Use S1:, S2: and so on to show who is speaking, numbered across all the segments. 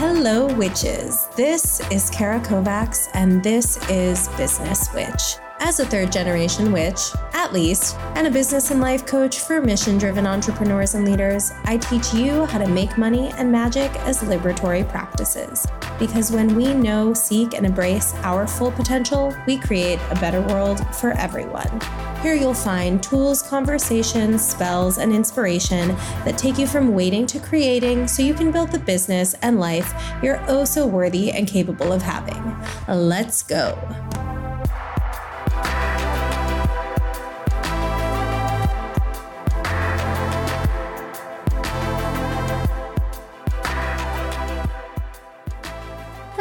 S1: Hello, witches. This is Cara Kovacs, and this is Business Witch. As a third generation witch, at least, and a business and life coach for mission driven entrepreneurs and leaders, I teach you how to make money and magic as liberatory practices. Because when we know, seek, and embrace our full potential, we create a better world for everyone. Here you'll find tools, conversations, spells, and inspiration that take you from waiting to creating so you can build the business and life you're oh so worthy and capable of having. Let's go.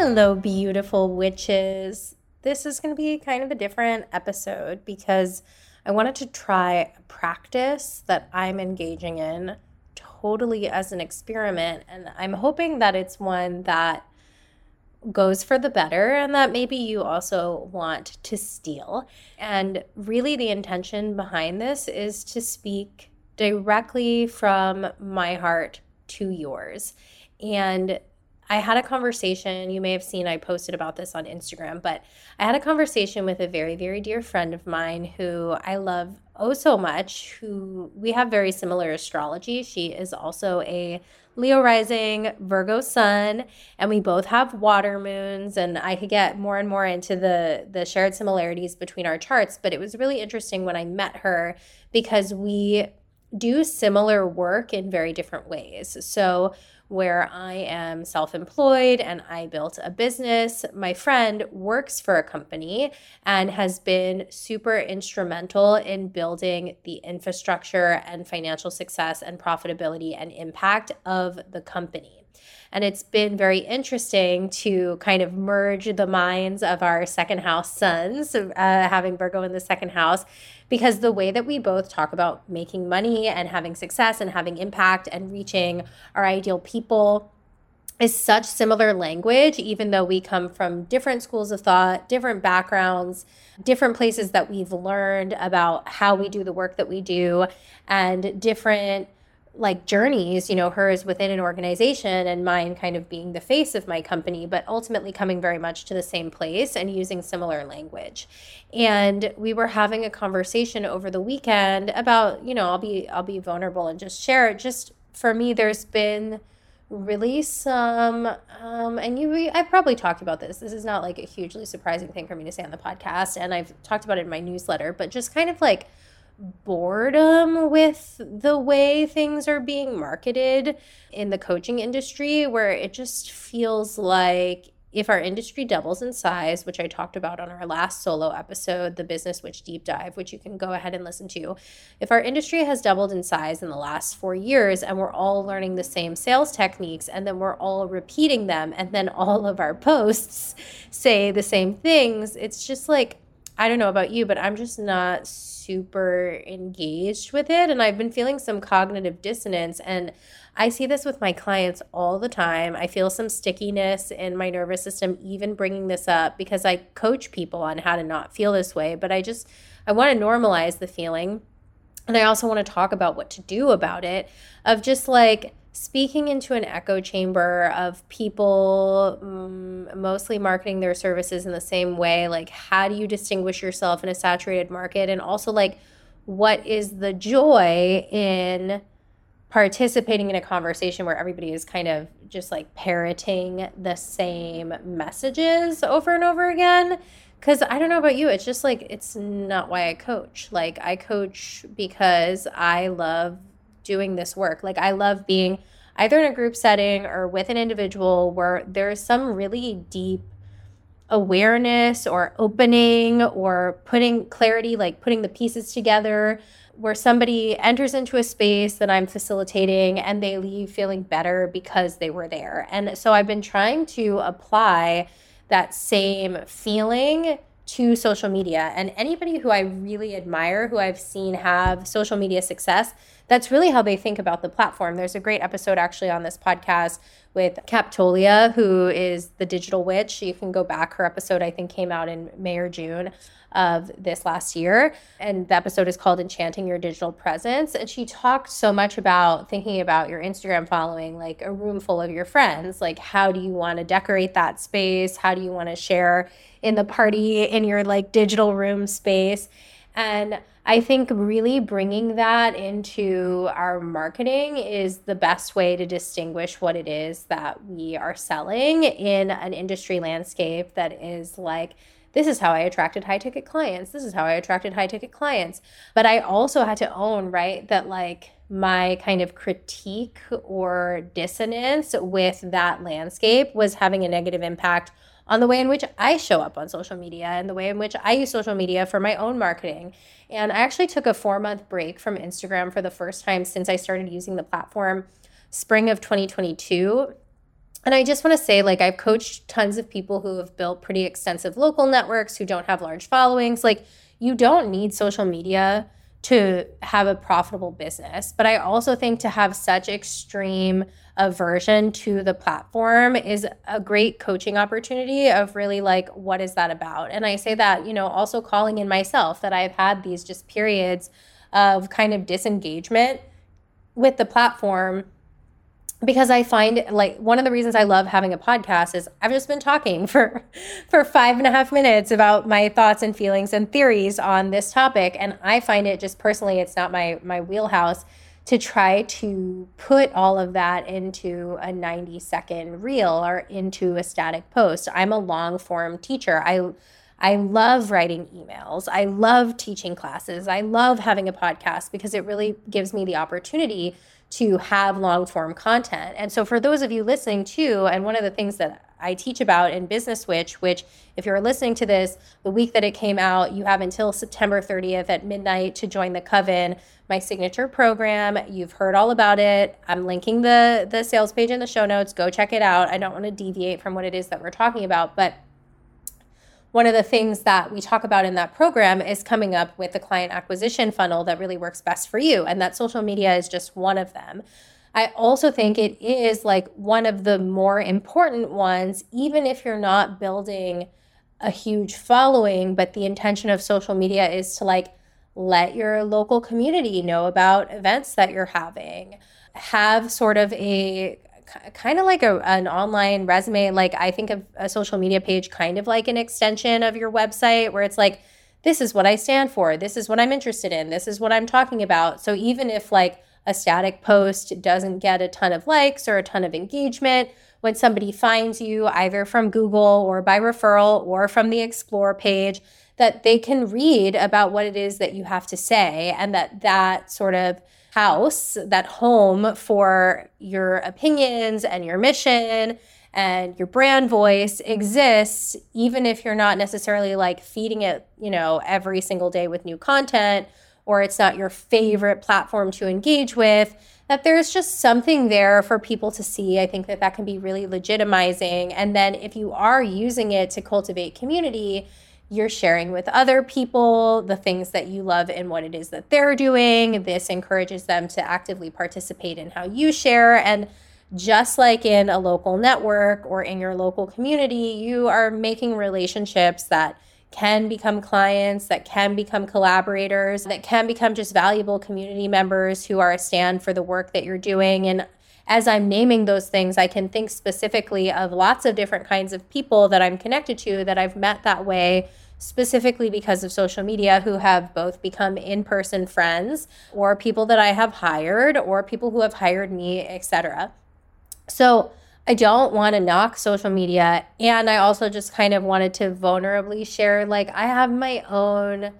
S1: Hello, beautiful witches. This is going to be kind of a different episode because I wanted to try a practice that I'm engaging in totally as an experiment. And I'm hoping that it's one that goes for the better and that maybe you also want to steal. And really, the intention behind this is to speak directly from my heart to yours. And I had a conversation. You may have seen I posted about this on Instagram, but I had a conversation with a very, very dear friend of mine who I love oh so much, who we have very similar astrology. She is also a Leo rising, Virgo sun, and we both have water moons. And I could get more and more into the the shared similarities between our charts, but it was really interesting when I met her because we do similar work in very different ways. So where I am self employed and I built a business. My friend works for a company and has been super instrumental in building the infrastructure and financial success and profitability and impact of the company. And it's been very interesting to kind of merge the minds of our second house suns, uh, having Virgo in the second house, because the way that we both talk about making money and having success and having impact and reaching our ideal people is such similar language, even though we come from different schools of thought, different backgrounds, different places that we've learned about how we do the work that we do, and different like journeys, you know, hers within an organization and mine kind of being the face of my company, but ultimately coming very much to the same place and using similar language. And we were having a conversation over the weekend about, you know, I'll be I'll be vulnerable and just share it. Just for me, there's been really some um and you I've probably talked about this. This is not like a hugely surprising thing for me to say on the podcast and I've talked about it in my newsletter, but just kind of like boredom with the way things are being marketed in the coaching industry, where it just feels like if our industry doubles in size, which I talked about on our last solo episode, the Business Witch Deep Dive, which you can go ahead and listen to, if our industry has doubled in size in the last four years and we're all learning the same sales techniques and then we're all repeating them and then all of our posts say the same things, it's just like, I don't know about you, but I'm just not super engaged with it. And I've been feeling some cognitive dissonance. And I see this with my clients all the time. I feel some stickiness in my nervous system, even bringing this up because I coach people on how to not feel this way. But I just, I want to normalize the feeling. And I also want to talk about what to do about it of just like, speaking into an echo chamber of people um, mostly marketing their services in the same way like how do you distinguish yourself in a saturated market? And also like what is the joy in participating in a conversation where everybody is kind of just like parroting the same messages over and over again? Because i don't know about you it's just like it's not why i coach. Like i coach because i love doing this work. Like I love being either in a group setting or with an individual where there's some really deep awareness or opening or putting clarity, like putting the pieces together, where somebody enters into a space that I'm facilitating and they leave feeling better because they were there. And so I've been trying to apply that same feeling to social media. And anybody who I really admire, who I've seen have social media success, that's really how they think about the platform. There's a great episode actually on this podcast with Captolia, who is the digital witch. You can go back. Her episode, I think, came out in May or June of this last year. And the episode is called Enchanting Your Digital Presence. And she talked so much about thinking about your Instagram following, like a room full of your friends. Like, how do you want to decorate that space? How do you want to share in the party in your like digital room space? And I think really bringing that into our marketing is the best way to distinguish what it is that we are selling in an industry landscape that is like, this is how I attracted high ticket clients. This is how I attracted high ticket clients. But I also had to own, right, that like my kind of critique or dissonance with that landscape was having a negative impact on the way in which I show up on social media and the way in which I use social media for my own marketing. And I actually took a four month break from Instagram for the first time since I started using the platform spring of 2022 and I just want to say, like, I've coached tons of people who have built pretty extensive local networks who don't have large followings. Like, you don't need social media to have a profitable business. But I also think to have such extreme aversion to the platform is a great coaching opportunity of really like, what is that about? And I say that, you know, also calling in myself that I've had these just periods of kind of disengagement with the platform because I find like one of the reasons I love having a podcast is I've just been talking for for five and a half minutes about my thoughts and feelings and theories on this topic, and I find it just personally it's not my my wheelhouse to try to put all of that into a 90 second reel or into a static post. I'm a long form teacher. I I love writing emails. I love teaching classes. I love having a podcast because it really gives me the opportunity to have long form content. And so, for those of you listening too, and one of the things that I teach about in Business Witch, which, if you're listening to this the week that it came out, you have until September 30th at midnight to join the Coven, my signature program. You've heard all about it. I'm linking the the sales page in the show notes. Go check it out. I don't want to deviate from what it is that we're talking about, but one of the things that we talk about in that program is coming up with a client acquisition funnel that really works best for you. And that social media is just one of them. I also think it is like one of the more important ones, even if you're not building a huge following, but the intention of social media is to like let your local community know about events that you're having, have sort of a kind of like a, an online resume. Like I think of a social media page kind of like an extension of your website where it's like, this is what I stand for. This is what I'm interested in. This is what I'm talking about. So even if like a static post doesn't get a ton of likes or a ton of engagement, when somebody finds you either from Google or by referral or from the explore page, that they can read about what it is that you have to say and that that sort of house, that home for your opinions and your mission and your brand voice exists, even if you're not necessarily like feeding it, you know, every single day with new content or it's not your favorite platform to engage with, that there's just something there for people to see. I think that that can be really legitimizing. And then if you are using it to cultivate community, you're sharing with other people the things that you love and what it is that they're doing. This encourages them to actively participate in how you share. And just like in a local network or in your local community, you are making relationships that can become clients, that can become collaborators, that can become just valuable community members who are a stand for the work that you're doing. And as I'm naming those things, I can think specifically of lots of different kinds of people that I'm connected to that I've met that way specifically because of social media who have both become in-person friends or people that I have hired or people who have hired me, etc. So, I don't want to knock social media and I also just kind of wanted to vulnerably share like I have my own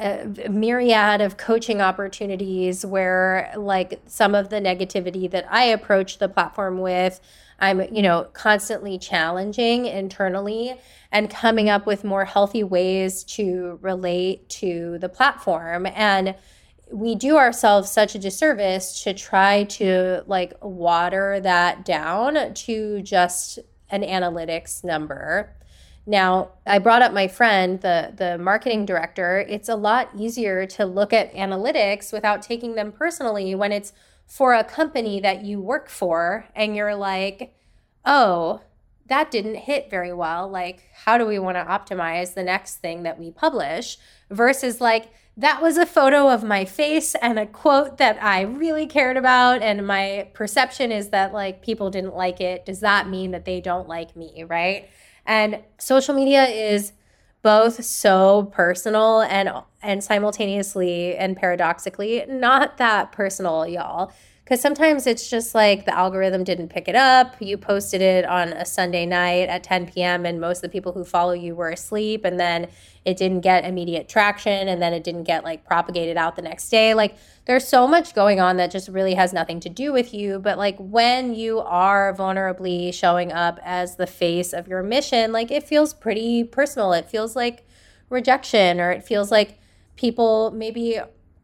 S1: a myriad of coaching opportunities where like some of the negativity that I approach the platform with I'm you know constantly challenging internally and coming up with more healthy ways to relate to the platform. And we do ourselves such a disservice to try to like water that down to just an analytics number Now, I brought up my friend, the the marketing director. It's a lot easier to look at analytics without taking them personally when it's for a company that you work for and you're like, "Oh, that didn't hit very well. Like, how do we want to optimize the next thing that we publish?" versus like that was a photo of my face and a quote that I really cared about. And my perception is that like people didn't like it. Does that mean that they don't like me? Right. And social media is both so personal and and simultaneously and paradoxically not that personal, y'all. Because sometimes it's just like the algorithm didn't pick it up. You posted it on a Sunday night at 10 p.m., and most of the people who follow you were asleep. And then it didn't get immediate traction. And then it didn't get like propagated out the next day. Like there's so much going on that just really has nothing to do with you. But like when you are vulnerably showing up as the face of your mission, like it feels pretty personal. It feels like rejection, or it feels like people maybe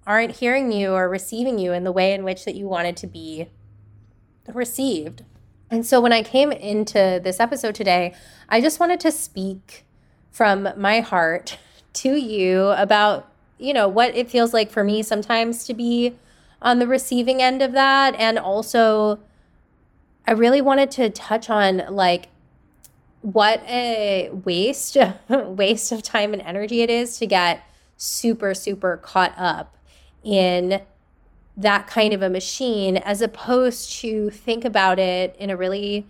S1: aren't hearing you or receiving you in the way in which that you wanted to be received. And so when I came into this episode today, I just wanted to speak from my heart to you about, you know, what it feels like for me sometimes to be on the receiving end of that and also I really wanted to touch on like what a waste waste of time and energy it is to get super super caught up in that kind of a machine as opposed to think about it in a really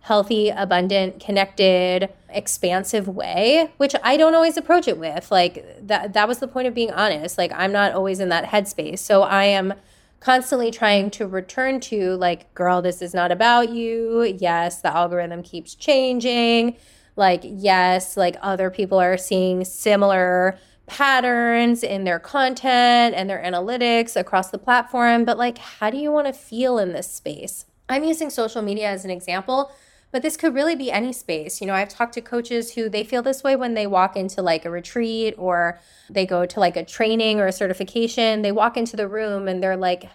S1: healthy, abundant, connected, expansive way, which I don't always approach it with. Like that that was the point of being honest. Like I'm not always in that headspace. So I am constantly trying to return to like girl, this is not about you. Yes, the algorithm keeps changing. Like yes, like other people are seeing similar patterns in their content and their analytics across the platform, but like, how do you want to feel in this space? I'm using social media as an example, but this could really be any space. You know, I've talked to coaches who they feel this way when they walk into like a retreat or they go to like a training or a certification. They walk into the room and they're like,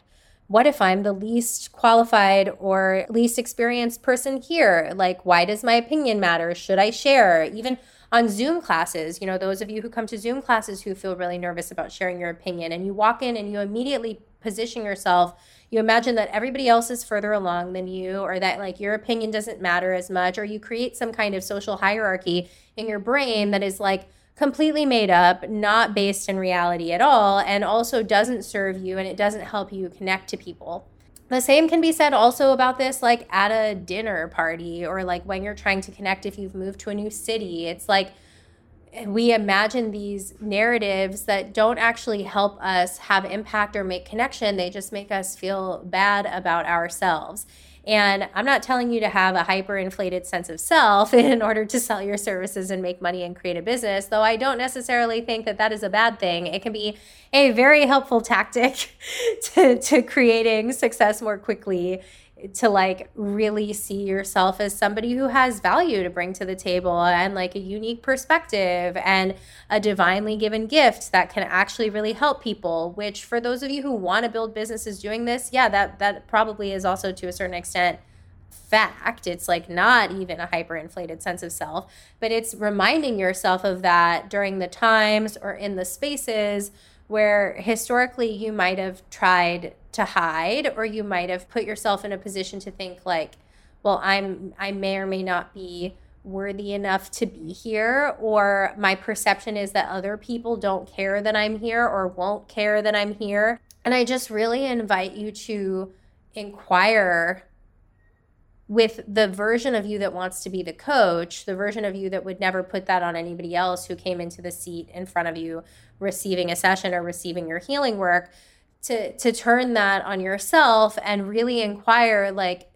S1: what if I'm the least qualified or least experienced person here? Like, why does my opinion matter? Should I share? Even on Zoom classes, you know, those of you who come to Zoom classes who feel really nervous about sharing your opinion, and you walk in and you immediately position yourself, you imagine that everybody else is further along than you, or that like your opinion doesn't matter as much, or you create some kind of social hierarchy in your brain that is like, completely made up, not based in reality at all, and also doesn't serve you and it doesn't help you connect to people. The same can be said also about this, like at a dinner party or like when you're trying to connect if you've moved to a new city. It's like we imagine these narratives that don't actually help us have impact or make connection. They just make us feel bad about ourselves. And I'm not telling you to have a hyperinflated sense of self in order to sell your services and make money and create a business, though I don't necessarily think that that is a bad thing. It can be a very helpful tactic to, to creating success more quickly to like really see yourself as somebody who has value to bring to the table and like a unique perspective and a divinely given gift that can actually really help people which for those of you who want to build businesses doing this yeah that that probably is also to a certain extent fact. It's like not even a hyperinflated sense of self but it's reminding yourself of that during the times or in the spaces where historically you might have tried to hide or you might have put yourself in a position to think like well i'm i may or may not be worthy enough to be here or my perception is that other people don't care that i'm here or won't care that i'm here. And i just really invite you to inquire with the version of you that wants to be the coach, the version of you that would never put that on anybody else who came into the seat in front of you receiving a session or receiving your healing work, to to turn that on yourself and really inquire like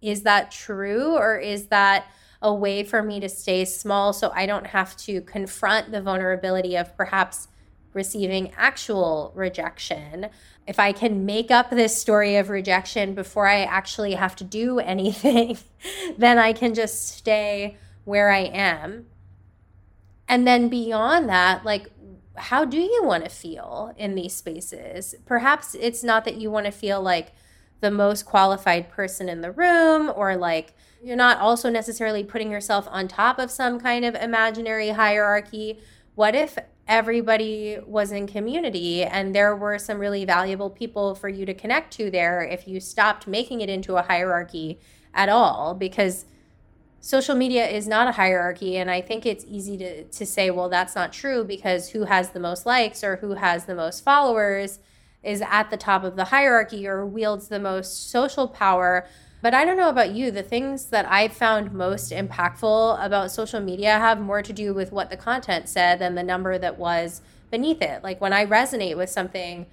S1: is that true or is that a way for me to stay small so I don't have to confront the vulnerability of perhaps receiving actual rejection. If I can make up this story of rejection before I actually have to do anything, then I can just stay where I am. And then beyond that, like how do you want to feel in these spaces? Perhaps it's not that you want to feel like the most qualified person in the room or like you're not also necessarily putting yourself on top of some kind of imaginary hierarchy. What if everybody was in community and there were some really valuable people for you to connect to there if you stopped making it into a hierarchy at all? Because social media is not a hierarchy and i think it's easy to, to say well that's not true because who has the most likes or who has the most followers is at the top of the hierarchy or wields the most social power. But i don't know about you the things that i found most impactful about social media have more to do with what the content said than the number that was beneath it. Like when i resonate with something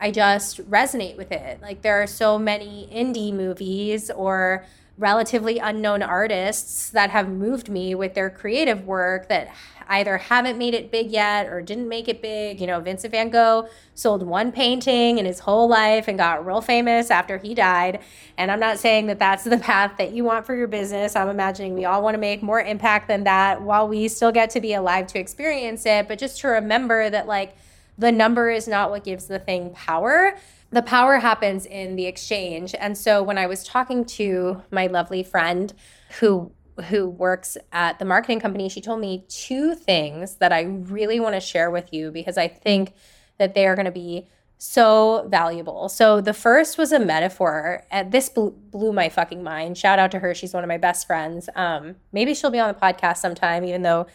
S1: i just resonate with it. Like there are so many indie movies or relatively unknown artists that have moved me with their creative work that either haven't made it big yet or didn't make it big. You know, Vincent van Gogh sold one painting in his whole life and got real famous after he died. And I'm not saying that that's the path that you want for your business. I'm imagining we all want to make more impact than that while we still get to be alive to experience it. But just to remember that, like, the number is not what gives the thing power the power happens in the exchange. And so when I was talking to my lovely friend who who works at the marketing company, she told me two things that I really want to share with you because I think that they are going to be so valuable. So the first was a metaphor. And this blew, my fucking mind. Shout out to her. She's one of my best friends. Um, maybe she'll be on the podcast sometime, even though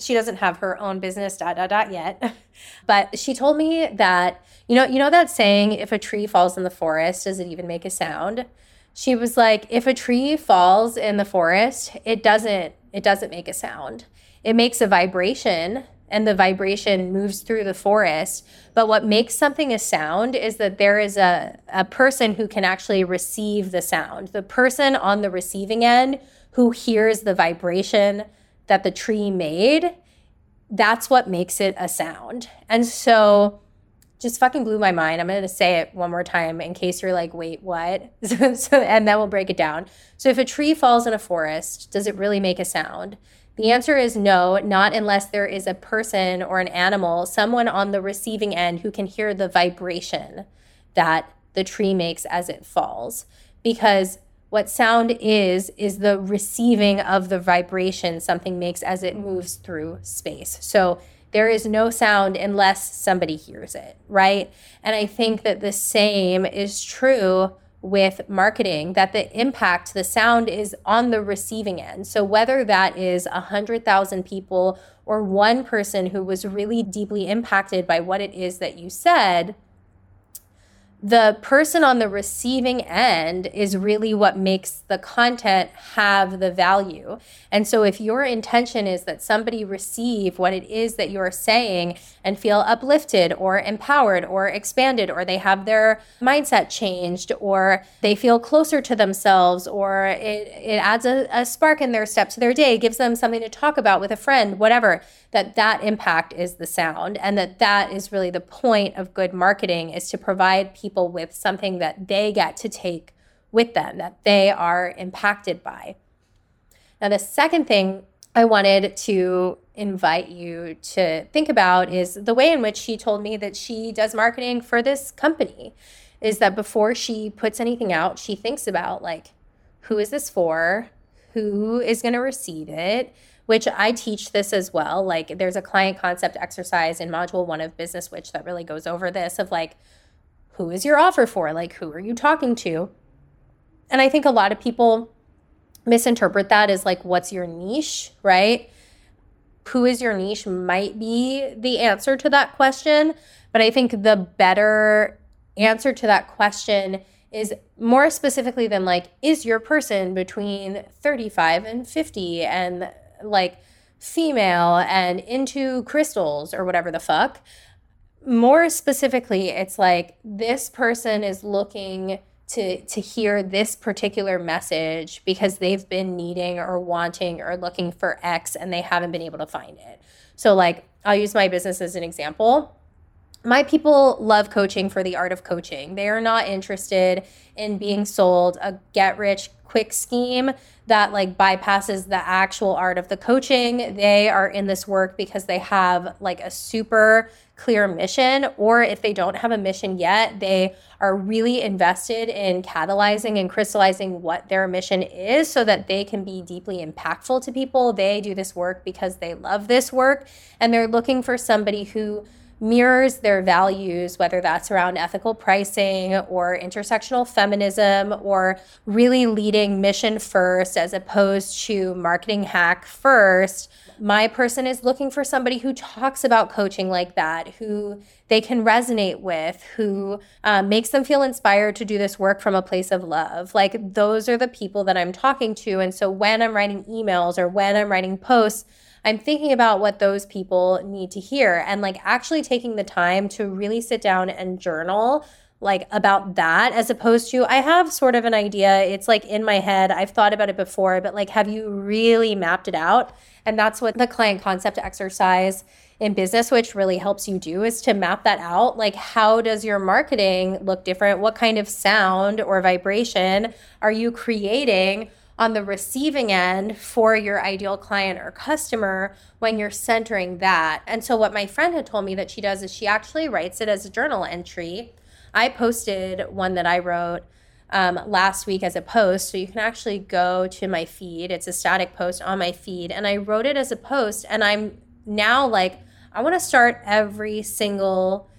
S1: she doesn't have her own business dot dot dot yet. But she told me that you know you know that saying if a tree falls in the forest does it even make a sound? She was like if a tree falls in the forest it doesn't it doesn't make a sound. It makes a vibration and the vibration moves through the forest. But what makes something a sound is that there is a, a person who can actually receive the sound. The person on the receiving end who hears the vibration that the tree made, that's what makes it a sound. And so just fucking blew my mind. I'm going to say it one more time in case you're like, wait, what? so, and then we'll break it down. So, if a tree falls in a forest, does it really make a sound? The answer is no, not unless there is a person or an animal, someone on the receiving end who can hear the vibration that the tree makes as it falls. Because what sound is, is the receiving of the vibration something makes as it moves through space. So there is no sound unless somebody hears it, right? And I think that the same is true with marketing that the impact the sound is on the receiving end so whether that is 100000 people or one person who was really deeply impacted by what it is that you said the person on the receiving end is really what makes the content have the value. And so, if your intention is that somebody receive what it is that you're saying and feel uplifted or empowered or expanded, or they have their mindset changed, or they feel closer to themselves, or it, it adds a, a spark in their step to their day, gives them something to talk about with a friend, whatever, that that impact is the sound. And that that is really the point of good marketing is to provide people with something that they get to take with them, that they are impacted by. Now, the second thing I wanted to invite you to think about is the way in which she told me that she does marketing for this company is that before she puts anything out, she thinks about like, who is this for? Who is going to receive it? Which I teach this as well. Like, there's a client concept exercise in module one of Business Witch that really goes over this of like, who is your offer for? Like, who are you talking to? And I think a lot of people misinterpret that as like, what's your niche, right? Who is your niche might be the answer to that question. But I think the better answer to that question is more specifically than like, is your person between 35 and 50 and like female and into crystals or whatever the fuck? More specifically, it's like this person is looking to to hear this particular message because they've been needing or wanting or looking for X and they haven't been able to find it. So like I'll use my business as an example. my people love coaching for the art of coaching. They are not interested in being sold a get rich quick scheme that like bypasses the actual art of the coaching. They are in this work because they have like a super clear mission, or if they don't have a mission yet, they are really invested in catalyzing and crystallizing what their mission is so that they can be deeply impactful to people. They do this work because they love this work and they're looking for somebody who mirrors their values, whether that's around ethical pricing or intersectional feminism or really leading mission first as opposed to marketing hack first. My person is looking for somebody who talks about coaching like that, who they can resonate with, who uh, makes them feel inspired to do this work from a place of love. Like those are the people that I'm talking to. And so when I'm writing emails or when I'm writing posts, I'm thinking about what those people need to hear and like actually taking the time to really sit down and journal like about that as opposed to I have sort of an idea. It's like in my head. I've thought about it before, but like have you really mapped it out? And that's what the client concept exercise in Business Witch really helps you do is to map that out. Like how does your marketing look different? What kind of sound or vibration are you creating? On the receiving end for your ideal client or customer when you're centering that. And so, what my friend had told me that she does is she actually writes it as a journal entry. I posted one that I wrote um, last week as a post. So, you can actually go to my feed. It's a static post on my feed. And I wrote it as a post. And I'm now like, I want to start every single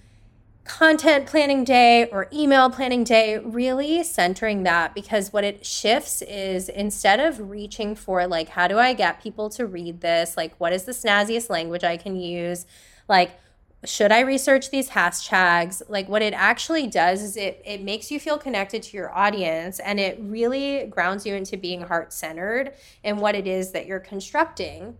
S1: content planning day or email planning day, really centering that because what it shifts is instead of reaching for, like, how do I get people to read this? Like, what is the snazziest language I can use? Like, should I research these hashtags? Like, what it actually does is it, it makes you feel connected to your audience and it really grounds you into being heart centered in what it is that you're constructing.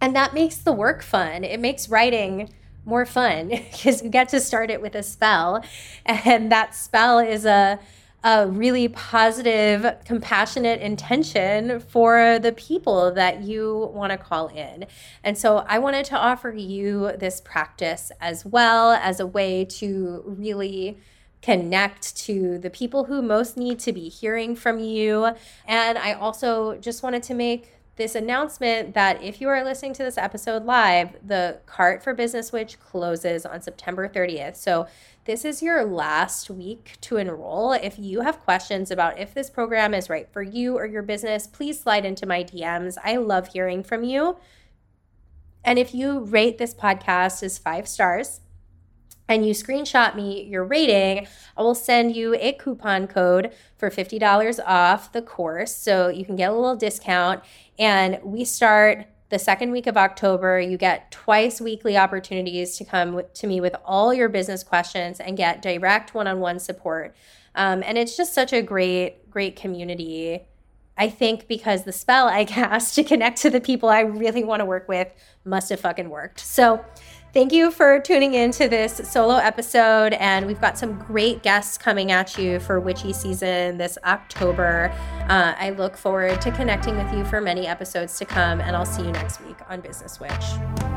S1: And that makes the work fun. It makes writing more fun because you get to start it with a spell. And that spell is a, a really positive, compassionate intention for the people that you want to call in. And so I wanted to offer you this practice as well as a way to really connect to the people who most need to be hearing from you. And I also just wanted to make this announcement that if you are listening to this episode live, the cart for Business Witch closes on September 30th. So this is your last week to enroll. If you have questions about if this program is right for you or your business, please slide into my DMs. I love hearing from you. And if you rate this podcast as five stars, and you screenshot me your rating, I will send you a coupon code for $50 off the course. So you can get a little discount. And we start the second week of October. You get twice weekly opportunities to come to me with all your business questions and get direct one on one support. Um, and it's just such a great, great community. I think because the spell I cast to connect to the people I really want to work with must have fucking worked. So, Thank you for tuning in to this solo episode. And we've got some great guests coming at you for Witchy season this October. Uh, I look forward to connecting with you for many episodes to come. And I'll see you next week on Business Witch.